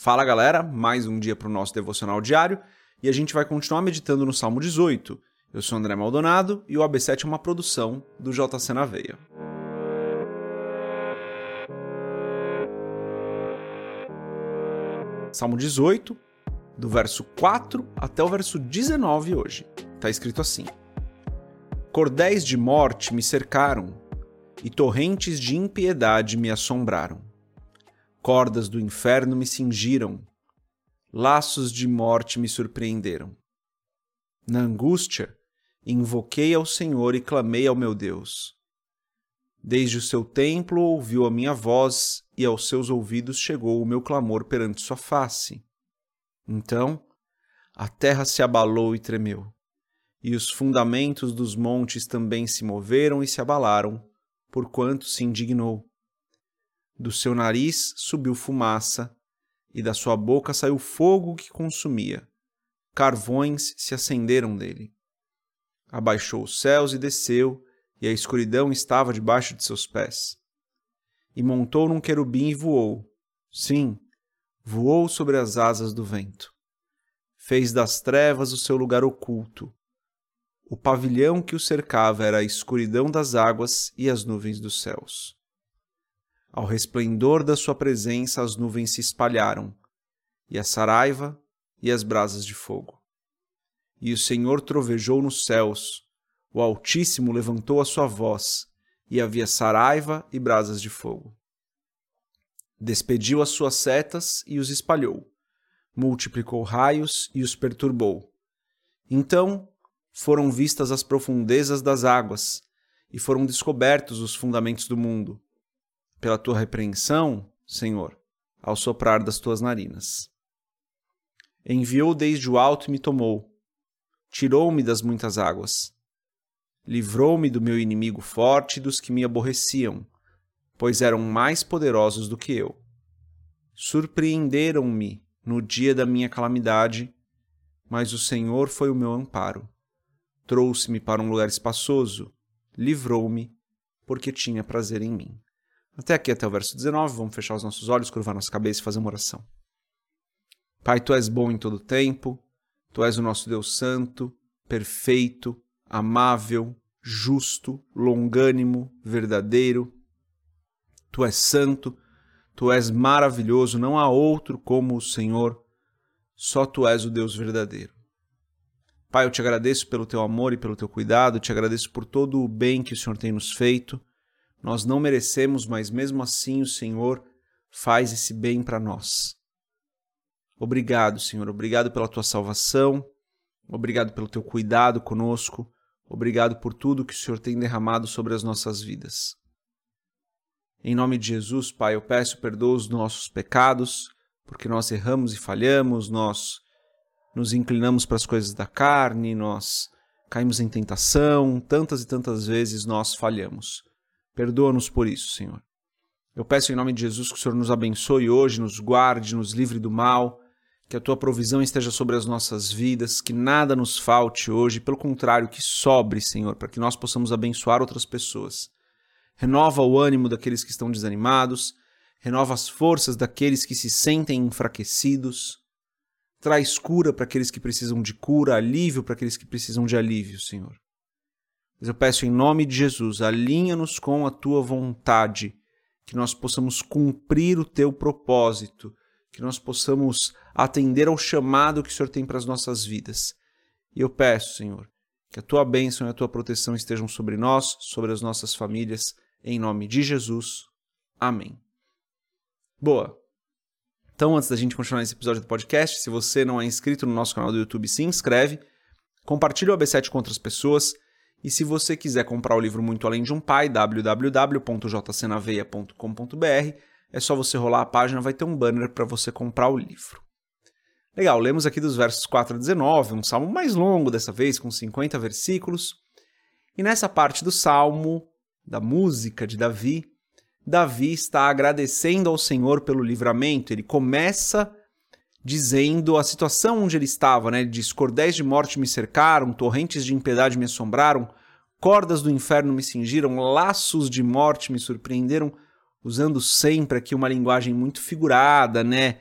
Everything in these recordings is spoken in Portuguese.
Fala galera, mais um dia para o nosso devocional diário e a gente vai continuar meditando no Salmo 18. Eu sou André Maldonado e o AB7 é uma produção do JC na Veia. Salmo 18, do verso 4 até o verso 19 hoje. Está escrito assim: Cordéis de morte me cercaram e torrentes de impiedade me assombraram. Cordas do inferno me cingiram, laços de morte me surpreenderam. Na angústia, invoquei ao Senhor e clamei ao meu Deus. Desde o seu templo ouviu a minha voz, e aos seus ouvidos chegou o meu clamor perante sua face. Então, a terra se abalou e tremeu, e os fundamentos dos montes também se moveram e se abalaram, porquanto se indignou. Do seu nariz subiu fumaça, e da sua boca saiu fogo que consumia. Carvões se acenderam dele. Abaixou os céus e desceu, e a escuridão estava debaixo de seus pés. E montou num querubim e voou. Sim, voou sobre as asas do vento. Fez das trevas o seu lugar oculto. O pavilhão que o cercava era a escuridão das águas e as nuvens dos céus. Ao resplendor da sua presença, as nuvens se espalharam, e a saraiva e as brasas de fogo. E o Senhor trovejou nos céus, o Altíssimo levantou a sua voz, e havia saraiva e brasas de fogo. Despediu as suas setas e os espalhou, multiplicou raios e os perturbou. Então foram vistas as profundezas das águas, e foram descobertos os fundamentos do mundo. Pela tua repreensão, Senhor, ao soprar das tuas narinas. Enviou desde o alto e me tomou, tirou-me das muitas águas. Livrou-me do meu inimigo forte e dos que me aborreciam, pois eram mais poderosos do que eu. Surpreenderam-me no dia da minha calamidade, mas o Senhor foi o meu amparo trouxe-me para um lugar espaçoso, livrou-me, porque tinha prazer em mim. Até aqui, até o verso 19, vamos fechar os nossos olhos, curvar nossa cabeça e fazer uma oração. Pai, tu és bom em todo tempo, tu és o nosso Deus santo, perfeito, amável, justo, longânimo, verdadeiro. Tu és santo, tu és maravilhoso, não há outro como o Senhor, só tu és o Deus verdadeiro. Pai, eu te agradeço pelo teu amor e pelo teu cuidado, te agradeço por todo o bem que o Senhor tem nos feito. Nós não merecemos, mas mesmo assim o Senhor faz esse bem para nós. Obrigado, Senhor, obrigado pela tua salvação, obrigado pelo teu cuidado conosco, obrigado por tudo que o Senhor tem derramado sobre as nossas vidas. Em nome de Jesus, Pai, eu peço perdão dos nossos pecados, porque nós erramos e falhamos, nós nos inclinamos para as coisas da carne, nós caímos em tentação, tantas e tantas vezes nós falhamos. Perdoa-nos por isso, Senhor. Eu peço em nome de Jesus que o Senhor nos abençoe hoje, nos guarde, nos livre do mal, que a tua provisão esteja sobre as nossas vidas, que nada nos falte hoje, pelo contrário, que sobre, Senhor, para que nós possamos abençoar outras pessoas. Renova o ânimo daqueles que estão desanimados, renova as forças daqueles que se sentem enfraquecidos traz cura para aqueles que precisam de cura, alívio para aqueles que precisam de alívio, Senhor. Mas eu peço em nome de Jesus, alinha-nos com a tua vontade, que nós possamos cumprir o teu propósito, que nós possamos atender ao chamado que o Senhor tem para as nossas vidas. E eu peço, Senhor, que a tua bênção e a tua proteção estejam sobre nós, sobre as nossas famílias, em nome de Jesus. Amém. Boa. Então, antes da gente continuar esse episódio do podcast, se você não é inscrito no nosso canal do YouTube, se inscreve, compartilhe o AB7 com outras pessoas e se você quiser comprar o livro Muito Além de um Pai, www.jcnaveia.com.br, é só você rolar a página, vai ter um banner para você comprar o livro. Legal, lemos aqui dos versos 4 a 19, um salmo mais longo dessa vez, com 50 versículos. E nessa parte do salmo, da música de Davi, Davi está agradecendo ao Senhor pelo livramento. Ele começa dizendo a situação onde ele estava, né? Ele diz: Cordéis de morte me cercaram, torrentes de impiedade me assombraram, cordas do inferno me cingiram, laços de morte me surpreenderam, usando sempre aqui uma linguagem muito figurada, né?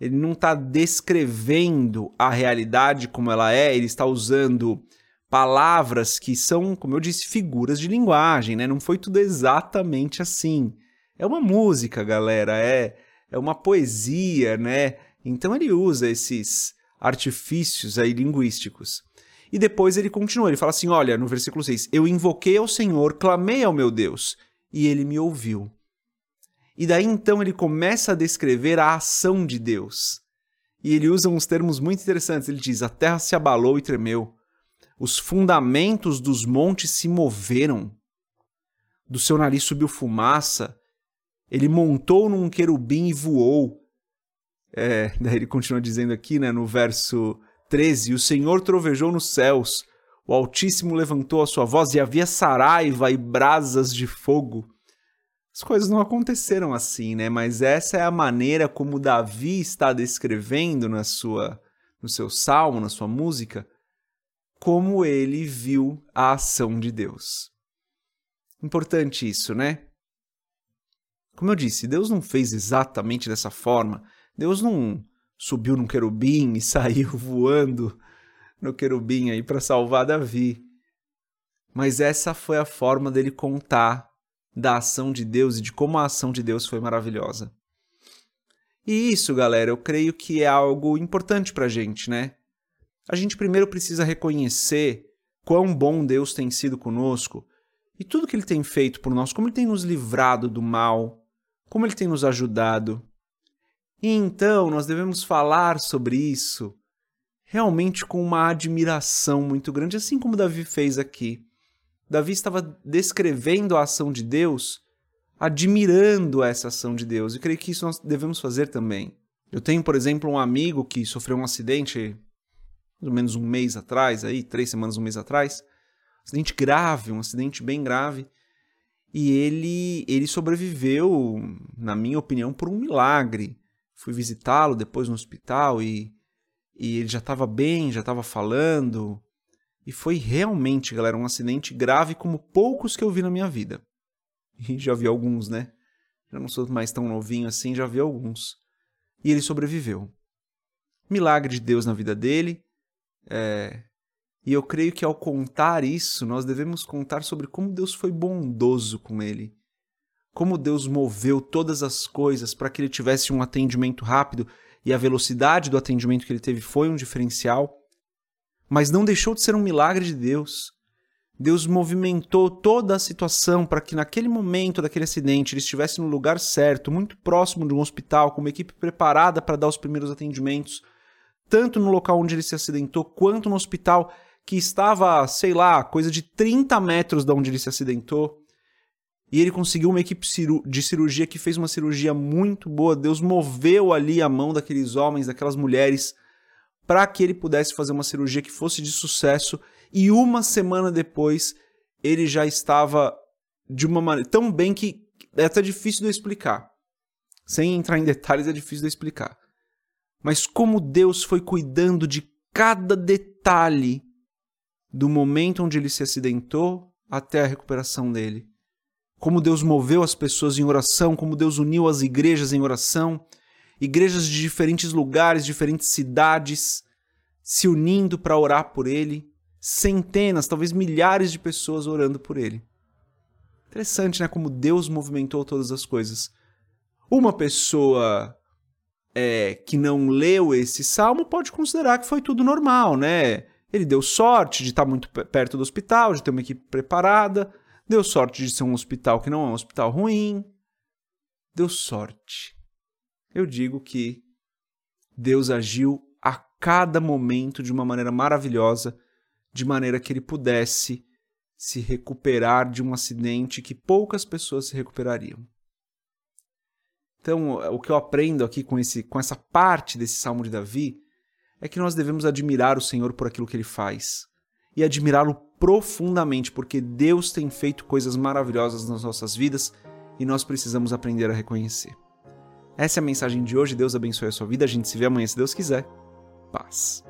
ele não está descrevendo a realidade como ela é, ele está usando palavras que são, como eu disse, figuras de linguagem, né? Não foi tudo exatamente assim. É uma música, galera, é, é uma poesia, né? Então ele usa esses artifícios aí linguísticos. E depois ele continua, ele fala assim: olha, no versículo 6, eu invoquei ao Senhor, clamei ao meu Deus, e ele me ouviu. E daí então ele começa a descrever a ação de Deus. E ele usa uns termos muito interessantes. Ele diz: A terra se abalou e tremeu, os fundamentos dos montes se moveram, do seu nariz subiu fumaça, ele montou num querubim e voou. É, daí ele continua dizendo aqui, né, no verso 13: O Senhor trovejou nos céus, o Altíssimo levantou a sua voz e havia saraiva e brasas de fogo. As coisas não aconteceram assim, né? Mas essa é a maneira como Davi está descrevendo na sua no seu salmo, na sua música, como ele viu a ação de Deus. Importante isso, né? Como eu disse, Deus não fez exatamente dessa forma. Deus não subiu num querubim e saiu voando no querubim aí para salvar Davi. Mas essa foi a forma dele contar da ação de Deus e de como a ação de Deus foi maravilhosa. E isso, galera, eu creio que é algo importante pra gente, né? A gente primeiro precisa reconhecer quão bom Deus tem sido conosco e tudo que ele tem feito por nós, como ele tem nos livrado do mal, como ele tem nos ajudado. E então nós devemos falar sobre isso realmente com uma admiração muito grande, assim como Davi fez aqui. Davi estava descrevendo a ação de Deus, admirando essa ação de Deus. E creio que isso nós devemos fazer também. Eu tenho, por exemplo, um amigo que sofreu um acidente mais ou menos um mês atrás, aí, três semanas, um mês atrás. Um acidente grave, um acidente bem grave. E ele, ele sobreviveu, na minha opinião, por um milagre. Fui visitá-lo depois no hospital e, e ele já estava bem, já estava falando, e foi realmente, galera, um acidente grave como poucos que eu vi na minha vida. E já vi alguns, né? Já não sou mais tão novinho assim, já vi alguns. E ele sobreviveu. Milagre de Deus na vida dele. É... E eu creio que ao contar isso, nós devemos contar sobre como Deus foi bondoso com ele. Como Deus moveu todas as coisas para que ele tivesse um atendimento rápido e a velocidade do atendimento que ele teve foi um diferencial mas não deixou de ser um milagre de Deus. Deus movimentou toda a situação para que naquele momento daquele acidente ele estivesse no lugar certo, muito próximo de um hospital, com uma equipe preparada para dar os primeiros atendimentos, tanto no local onde ele se acidentou, quanto no hospital que estava, sei lá, coisa de 30 metros de onde ele se acidentou. E ele conseguiu uma equipe de cirurgia que fez uma cirurgia muito boa. Deus moveu ali a mão daqueles homens, daquelas mulheres para que ele pudesse fazer uma cirurgia que fosse de sucesso e uma semana depois ele já estava de uma maneira tão bem que é até difícil de eu explicar. Sem entrar em detalhes é difícil de eu explicar. Mas como Deus foi cuidando de cada detalhe do momento onde ele se acidentou até a recuperação dele. Como Deus moveu as pessoas em oração, como Deus uniu as igrejas em oração, igrejas de diferentes lugares, diferentes cidades, se unindo para orar por ele, centenas, talvez milhares de pessoas orando por ele. Interessante, né? Como Deus movimentou todas as coisas. Uma pessoa é, que não leu esse salmo pode considerar que foi tudo normal, né? Ele deu sorte de estar muito perto do hospital, de ter uma equipe preparada, deu sorte de ser um hospital que não é um hospital ruim, deu sorte eu digo que Deus agiu a cada momento de uma maneira maravilhosa, de maneira que ele pudesse se recuperar de um acidente que poucas pessoas se recuperariam. Então, o que eu aprendo aqui com, esse, com essa parte desse Salmo de Davi é que nós devemos admirar o Senhor por aquilo que ele faz e admirá-lo profundamente, porque Deus tem feito coisas maravilhosas nas nossas vidas e nós precisamos aprender a reconhecer. Essa é a mensagem de hoje. Deus abençoe a sua vida. A gente se vê amanhã, se Deus quiser. Paz.